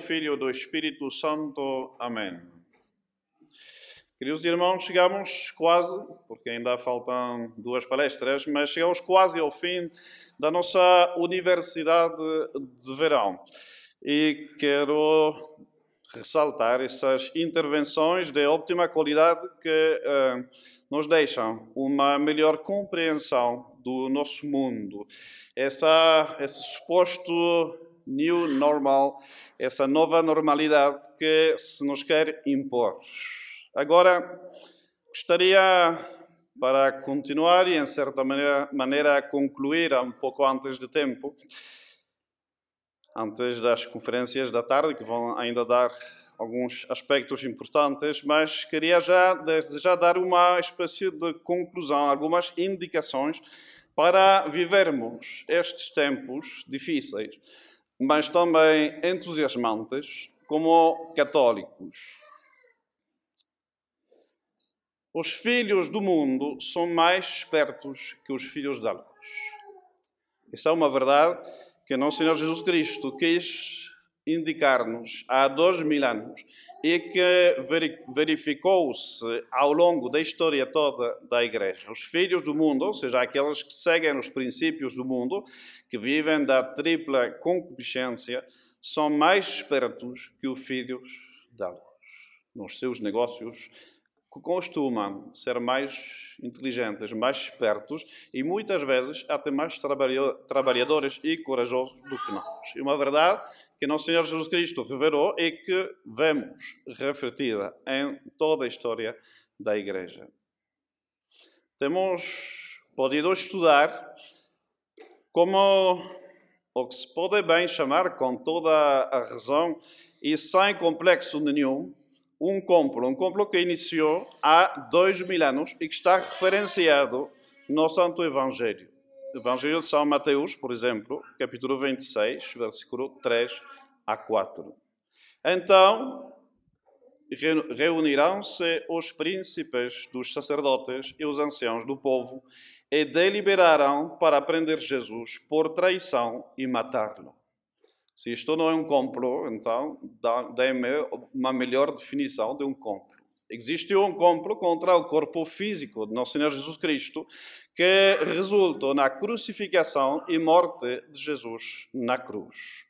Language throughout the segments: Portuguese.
Filho e do Espírito Santo. Amém. Queridos irmãos, chegamos quase, porque ainda faltam duas palestras, mas chegamos quase ao fim da nossa universidade de verão. E quero ressaltar essas intervenções de óptima qualidade que uh, nos deixam uma melhor compreensão do nosso mundo. Essa, esse suposto new normal, essa nova normalidade que se nos quer impor. Agora, gostaria, para continuar e, em certa maneira, maneira concluir um pouco antes de tempo, antes das conferências da tarde, que vão ainda dar alguns aspectos importantes, mas queria já, já dar uma espécie de conclusão, algumas indicações para vivermos estes tempos difíceis, mas também entusiasmantes como católicos. Os filhos do mundo são mais espertos que os filhos da luz. Isso é uma verdade que nosso Senhor Jesus Cristo quis indicar-nos há dois mil anos e que verificou-se ao longo da história toda da Igreja. Os filhos do mundo, ou seja, aqueles que seguem os princípios do mundo, que vivem da tripla concupiscência, são mais espertos que os filhos da luz nos seus negócios costumam ser mais inteligentes, mais espertos e muitas vezes até mais trabalhadores e corajosos do que nós. E uma verdade que nosso Senhor Jesus Cristo revelou e que vemos refletida em toda a história da Igreja. Temos podido estudar como o que se pode bem chamar com toda a razão e sem complexo nenhum um complô, um complô que iniciou há dois mil anos e que está referenciado no Santo Evangelho. Evangelho de São Mateus, por exemplo, capítulo 26, versículo 3 a 4. Então, reunirão-se os príncipes dos sacerdotes e os anciãos do povo e deliberarão para prender Jesus por traição e matá-lo. Se isto não é um complô, então dê-me uma melhor definição de um complô. Existiu um complô contra o corpo físico de Nosso Senhor Jesus Cristo, que resultou na crucificação e morte de Jesus na cruz.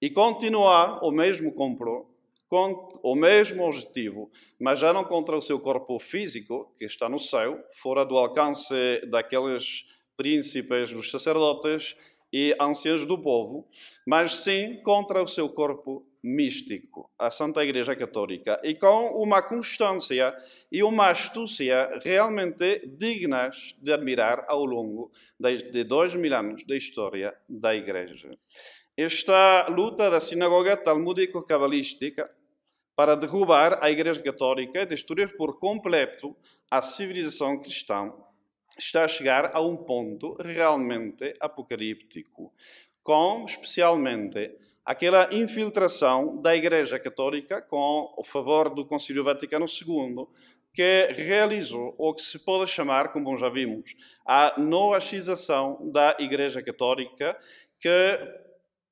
E continua o mesmo complô, com o mesmo objetivo, mas já não contra o seu corpo físico, que está no céu, fora do alcance daqueles príncipes dos sacerdotes, e anciãos do povo, mas sim contra o seu corpo místico, a Santa Igreja Católica, e com uma constância e uma astúcia realmente dignas de admirar ao longo de dois mil anos da história da Igreja. Esta luta da sinagoga talmúdico-cabalística para derrubar a Igreja Católica e destruir por completo a civilização cristã está a chegar a um ponto realmente apocalíptico, com especialmente aquela infiltração da Igreja Católica com o favor do Concílio Vaticano II, que realizou o que se pode chamar, como já vimos, a noachização da Igreja Católica, que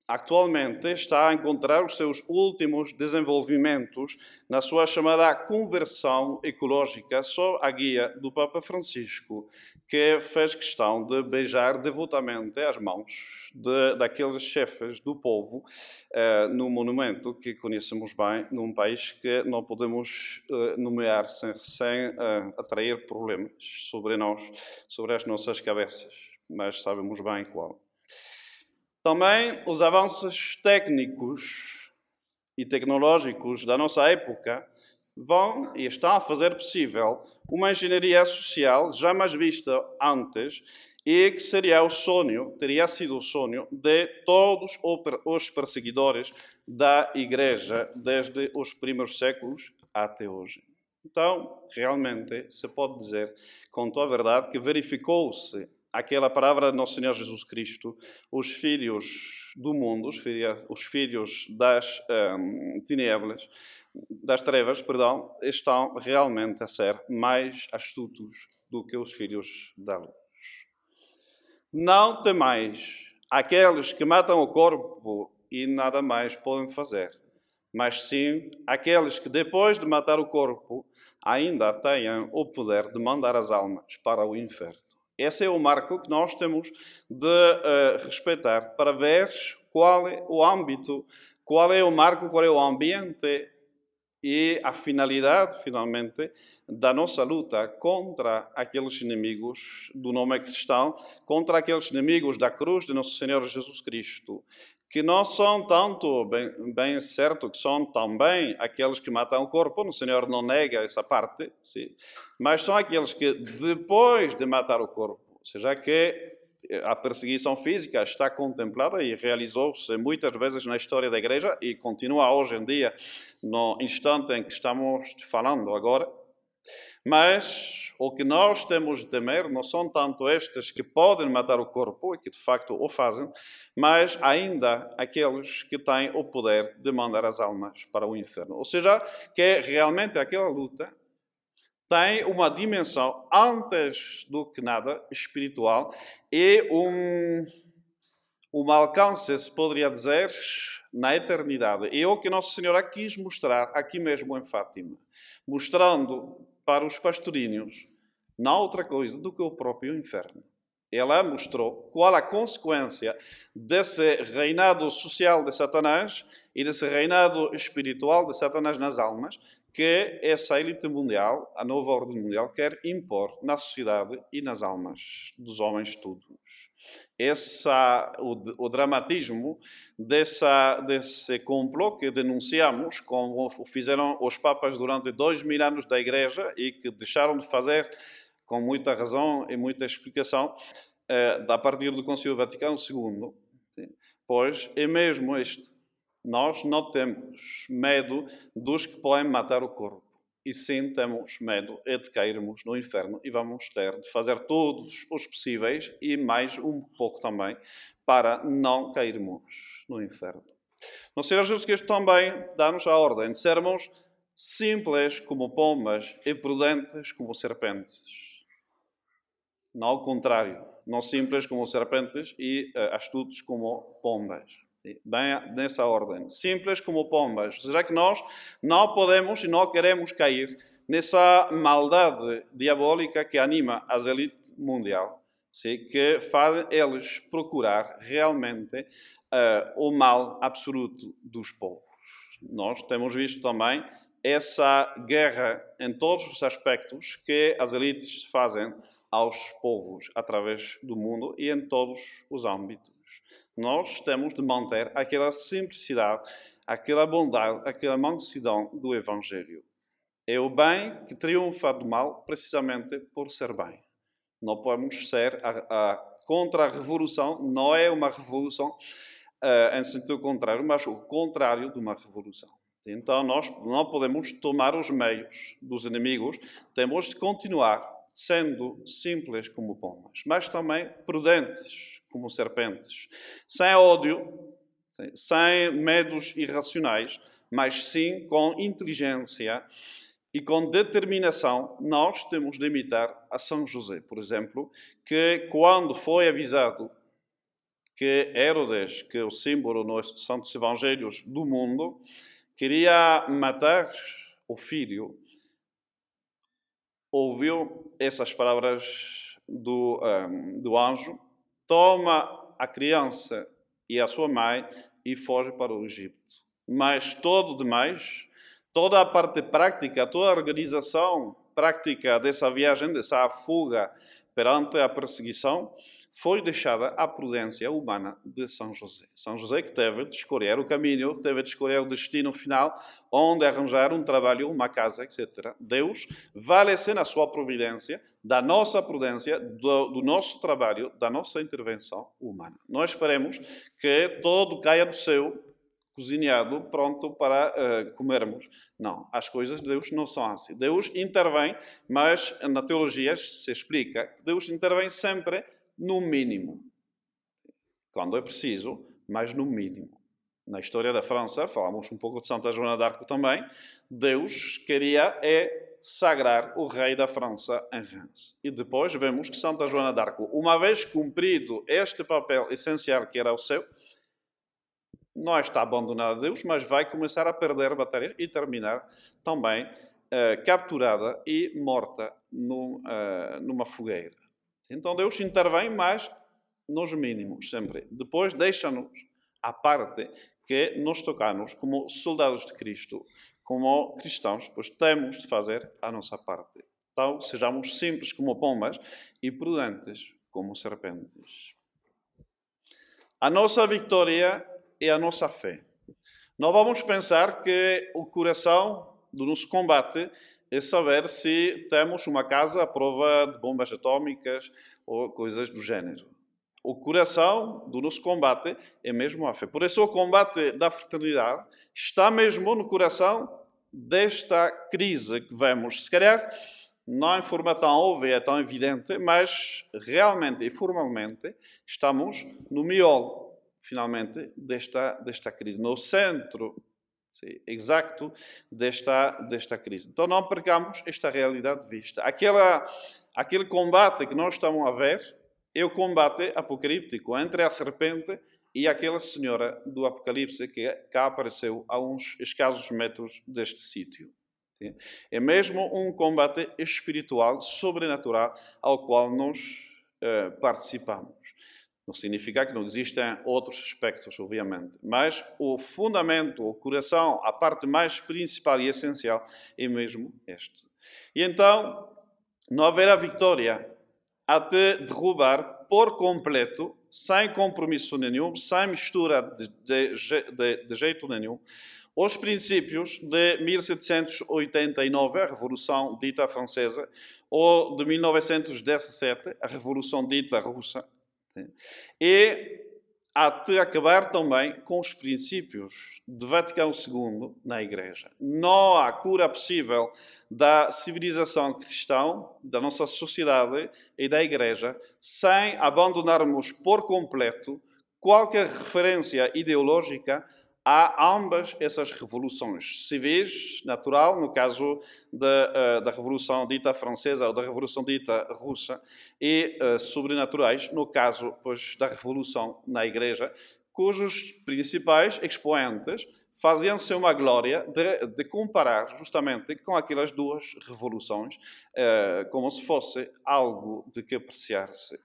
atualmente está a encontrar os seus últimos desenvolvimentos na sua chamada conversão ecológica, sob a guia do Papa Francisco, que fez questão de beijar devotamente as mãos de, daqueles chefes do povo eh, no monumento que conhecemos bem, num país que não podemos eh, nomear sem, sem eh, atrair problemas sobre nós, sobre as nossas cabeças, mas sabemos bem qual. Também os avanços técnicos e tecnológicos da nossa época vão e estão a fazer possível uma engenharia social jamais vista antes e que seria o sonho, teria sido o sonho de todos os perseguidores da Igreja desde os primeiros séculos até hoje. Então, realmente, se pode dizer com toda a verdade que verificou-se aquela palavra do nosso Senhor Jesus Cristo, os filhos do mundo, os filhos das um, das trevas, perdão, estão realmente a ser mais astutos do que os filhos da luz. Não temais aqueles que matam o corpo e nada mais podem fazer. Mas sim aqueles que, depois de matar o corpo, ainda tenham o poder de mandar as almas para o inferno. Esse é o marco que nós temos de uh, respeitar para ver qual é o âmbito, qual é o marco, qual é o ambiente e a finalidade, finalmente, da nossa luta contra aqueles inimigos do nome cristão, contra aqueles inimigos da cruz de nosso Senhor Jesus Cristo, que não são tanto, bem, bem certo, que são também aqueles que matam o corpo, o Senhor não nega essa parte, sim, mas são aqueles que depois de matar o corpo, ou seja, que a perseguição física está contemplada e realizou-se muitas vezes na história da igreja e continua hoje em dia, no instante em que estamos falando agora. Mas o que nós temos de temer não são tanto estes que podem matar o corpo, e que de facto o fazem, mas ainda aqueles que têm o poder de mandar as almas para o inferno. Ou seja, que é realmente aquela luta tem uma dimensão, antes do que nada, espiritual e um, um alcance, se poderia dizer, na eternidade. E é o que Nosso Senhor quis mostrar aqui mesmo em Fátima, mostrando para os pastorinhos não outra coisa do que o próprio inferno. Ela mostrou qual a consequência desse reinado social de Satanás e desse reinado espiritual de Satanás nas almas, que essa elite mundial, a nova ordem mundial, quer impor na sociedade e nas almas dos homens todos. Essa, o, o dramatismo dessa, desse complô que denunciamos, como fizeram os papas durante dois mil anos da Igreja e que deixaram de fazer com muita razão e muita explicação, eh, a partir do Concílio Vaticano II, pois é mesmo este nós não temos medo dos que podem matar o corpo. E sim temos medo é de cairmos no inferno e vamos ter de fazer todos os possíveis e mais um pouco também para não cairmos no inferno. No Senhor Jesus Cristo também dá-nos a ordem de sermos simples como pombas e prudentes como serpentes. Não ao contrário, não simples como serpentes e uh, astutos como pombas bem nessa ordem. Simples como pombas. Seja, que nós não podemos e não queremos cair nessa maldade diabólica que anima as elites mundial, sim, que faz eles procurar realmente uh, o mal absoluto dos povos. Nós temos visto também essa guerra em todos os aspectos que as elites fazem aos povos através do mundo e em todos os âmbitos nós temos de manter aquela simplicidade, aquela bondade, aquela mansidão do Evangelho. É o bem que triunfa do mal precisamente por ser bem. Não podemos ser a, a, contra a revolução, não é uma revolução uh, em sentido contrário, mas o contrário de uma revolução. Então nós não podemos tomar os meios dos inimigos, temos de continuar sendo simples como pombas, mas também prudentes como serpentes, sem ódio, sem medos irracionais, mas sim com inteligência e com determinação, nós temos de imitar a São José, por exemplo, que quando foi avisado que Herodes, que é o símbolo nos santos evangelhos do mundo, queria matar o filho, ouviu essas palavras do, um, do anjo, toma a criança e a sua mãe e foge para o Egito. Mas todo demais, toda a parte prática, toda a organização prática dessa viagem, dessa fuga perante a perseguição, foi deixada à prudência humana de São José. São José que teve de escolher o caminho, teve de escolher o destino final, onde arranjar um trabalho, uma casa, etc. Deus vale-se na sua providência, da nossa prudência, do, do, nosso trabalho, da nossa intervenção humana. Nós esperemos que todo caia do céu, cozinhado, pronto para uh, comermos. Não, as coisas de Deus não são assim. Deus intervém, mas na teologia se explica que Deus intervém sempre no mínimo. Quando é preciso, mas no mínimo. Na história da França, falamos um pouco de Santa Joana d'Arco também, Deus queria é sagrar o rei da França em Reims. E depois vemos que Santa Joana d'Arco, uma vez cumprido este papel essencial que era o seu, não está abandonada a Deus, mas vai começar a perder batalhas e terminar também uh, capturada e morta no, uh, numa fogueira. Então Deus intervém, mas nos mínimos, sempre. Depois deixa-nos à parte que nós tocamos como soldados de Cristo, como cristãos, pois temos de fazer a nossa parte. Então, sejamos simples como pombas e prudentes como serpentes. A nossa vitória é a nossa fé. Não vamos pensar que o coração do nosso combate é saber se temos uma casa à prova de bombas atômicas ou coisas do gênero. O coração do nosso combate é mesmo a fé. Por isso, o combate da fraternidade está mesmo no coração desta crise que vemos. Se calhar, não em forma tão óbvia, tão evidente, mas realmente e formalmente estamos no miolo, finalmente, desta, desta crise, no centro sim, exato desta, desta crise. Então não percamos esta realidade de vista. Aquela, aquele combate que nós estamos a ver é o combate apocalíptico entre a serpente e aquela senhora do Apocalipse que cá apareceu a uns escassos metros deste sítio. É mesmo um combate espiritual, sobrenatural, ao qual nós uh, participamos. Não significa que não existem outros aspectos, obviamente, mas o fundamento, o coração, a parte mais principal e essencial é mesmo este. E então, não haverá vitória até derrubar por completo, sem compromisso nenhum, sem mistura de, de, de, de jeito nenhum, os princípios de 1789, a Revolução dita francesa, ou de 1917, a Revolução dita russa, e até acabar também com os princípios de Vaticano II na Igreja. Não há cura possível da civilização cristã, da nossa sociedade e da Igreja, sem abandonarmos por completo qualquer referência ideológica há ambas essas revoluções civis, natural, no caso da, uh, da Revolução dita francesa ou da Revolução dita russa, e uh, sobrenaturais, no caso pois, da Revolução na Igreja, cujos principais expoentes faziam-se uma glória de, de, comparar justamente com aquelas duas revoluções, uh, como se fosse algo de que apreciar-se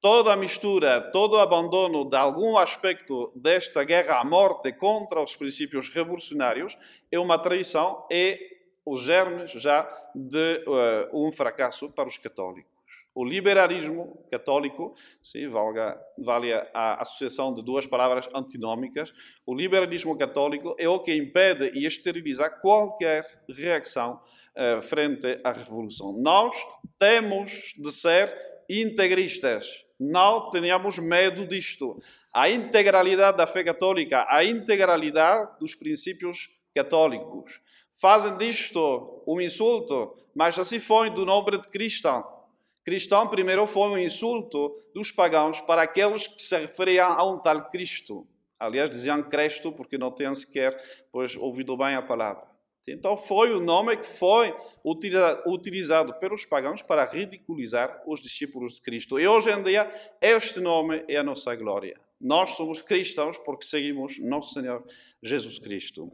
toda a mistura, todo o abandono de algum aspecto desta guerra à morte contra os princípios revolucionários é uma traição e os germes já de uh, um fracasso para os católicos. O liberalismo católico, sim, valga, vale a associação de duas palavras antinômicas, o liberalismo católico é o que impede e esteriliza qualquer reação uh, frente à revolução. Nós temos de ser integristas não tenhamos medo disto. A integralidade da fé católica, a integralidade dos princípios católicos. Fazem disto um insulto, mas assim foi do nome de cristão. Cristão primeiro foi um insulto dos pagãos para aqueles que se referiam a um tal Cristo. Aliás, diziam Cristo porque não tinham sequer pois, ouvido bem a palavra. Então foi o nome que foi utilizado pelos pagãos para ridiculizar os discípulos de Cristo. E hoje em dia, este nome é a nossa glória. Nós somos cristãos porque seguimos nosso Senhor Jesus Cristo.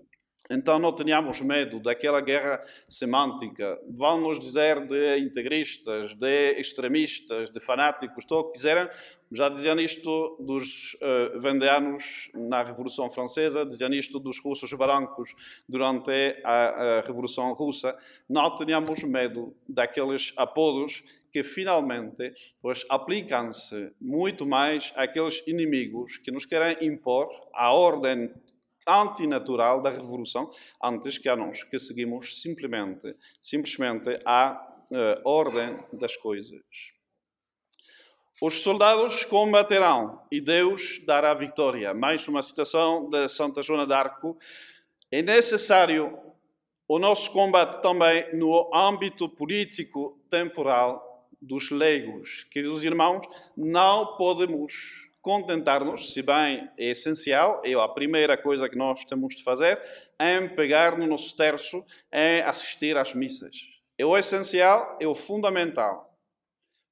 Então não tenhamos medo daquela guerra semântica. Vão nos dizer de integristas, de extremistas, de fanáticos, tudo o que quiserem. Já diziam isto dos uh, vendeanos na Revolução Francesa, diziam isto dos russos brancos durante a, a Revolução Russa. Não tenhamos medo daqueles apodos que finalmente pois aplicam-se muito mais àqueles inimigos que nos querem impor a ordem antinatural da revolução, antes que a nós, que seguimos simplesmente, simplesmente a uh, ordem das coisas. Os soldados combaterão e Deus dará vitória. Mais uma citação de Santa Joana d'Arco. É necessário o nosso combate também no âmbito político temporal dos leigos. Queridos irmãos, não podemos contentar-nos, se bem é essencial, é a primeira coisa que nós temos de fazer, em pegar no nosso terço, em assistir às missas. É o essencial, é o fundamental,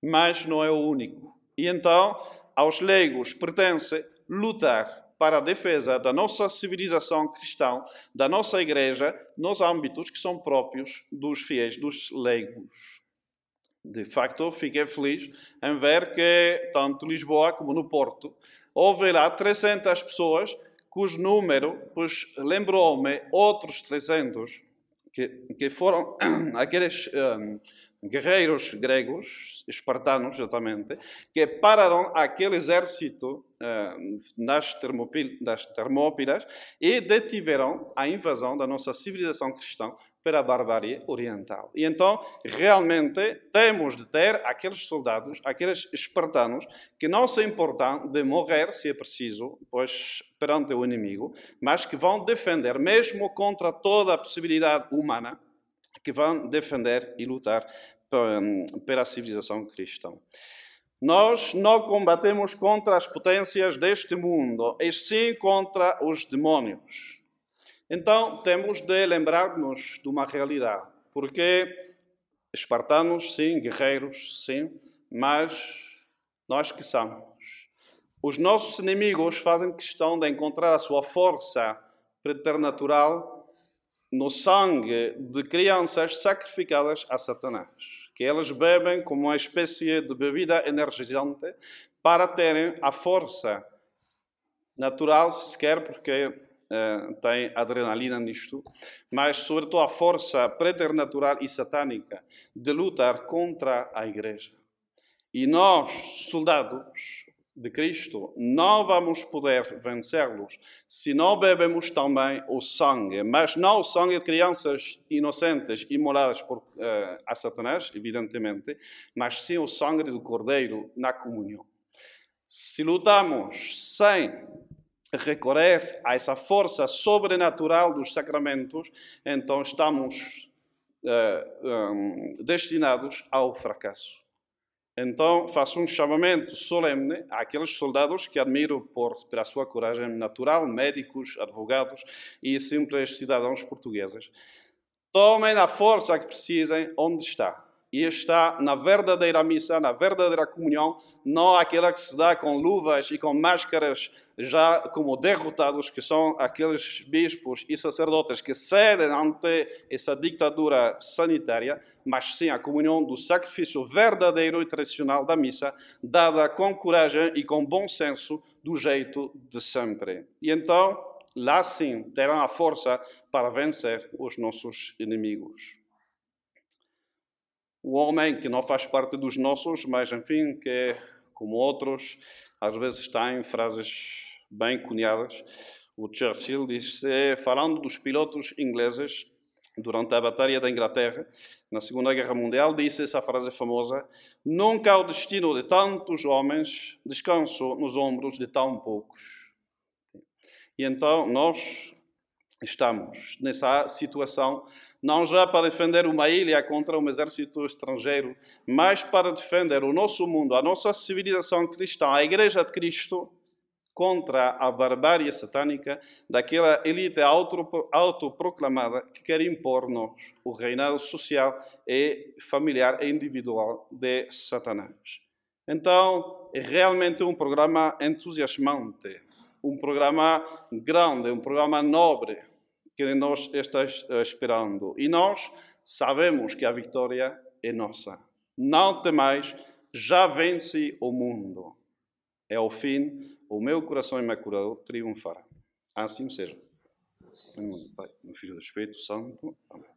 mas não é o único. E então, aos leigos pertence lutar para a defesa da nossa civilização cristã, da nossa igreja, nos âmbitos que são próprios dos fiéis, dos leigos. De facto, fiquei feliz em ver que, tanto Lisboa como no Porto, houve lá 300 pessoas cujo número pois, lembrou-me outros 300 que, que foram aqueles um, guerreiros gregos, espartanos exatamente, que pararam aquele exército nas, das Termópilas e detiveram a invasão da nossa civilização cristã para a barbárie oriental. E então, realmente, temos de ter aqueles soldados, aqueles espartanos, que não se importam de morrer, se é preciso, pois perante o inimigo, mas que vão defender, mesmo contra toda a possibilidade humana, que vão defender e lutar pela civilização cristã. Nós não combatemos contra as potências deste mundo, e sim contra os demônios. Então, temos de lembrar-nos de uma realidade, porque espartanos, sim, guerreiros, sim, mas nós que somos? Os nossos inimigos fazem questão de encontrar a sua força preternatural no sangue de crianças sacrificadas a Satanás, que elas bebem como uma espécie de bebida energizante para terem a força natural, se quer, porque uh, tem adrenalina nisto, mas sobretudo a força preternatural e satânica de lutar contra a igreja. E nós, soldados, de Cristo, não vamos poder vencê-los se não bebemos também o sangue, mas não o sangue de crianças inocentes imoladas por, uh, a Satanás, evidentemente, mas sim o sangue do Cordeiro na comunhão. Se lutamos sem recorrer a essa força sobrenatural dos sacramentos, então estamos uh, eh, um, destinados ao fracasso. Então, faço um chamamento solene àqueles soldados que admiro por, pela sua coragem natural, médicos, advogados e simples cidadãos portugueses. Tomem a força que precisem onde está e está na verdadeira missa, na verdadeira comunhão, não aquela que se dá com luvas e com máscaras já como derrotados, que são aqueles bispos e sacerdotes que cedem ante essa ditadura sanitária, mas sim a comunhão do sacrifício verdadeiro e tradicional da missa, dada com coragem e com bom senso, do jeito de sempre. E então, lá sim, terão a força para vencer os nossos inimigos o homem que não faz parte dos nossos, mas enfim, que é como outros, às vezes está em frases bem cunhadas. O Churchill disse, falando dos pilotos ingleses durante a Batalha da Inglaterra, na Segunda Guerra Mundial, disse essa frase famosa: Nunca o destino de tantos homens descansou nos ombros de tão poucos. E então nós estamos nessa situação não já para defender uma ilha contra um exército estrangeiro, mas para defender o nosso mundo, a nossa civilização cristã, a Igreja de Cristo, contra a barbárie satânica daquela elite autoproclamada que quer impor-nos o reinado social e familiar e individual de Satanás. Então, é realmente um programa entusiasmante, um programa grande, um programa nobre, que nós estamos esperando. E nós sabemos que a vitória é nossa. Não temais, já vence o mundo. É o fim, o meu coração imaculado triunfará. Assim seja. Em Filho do Espírito Santo. Amém.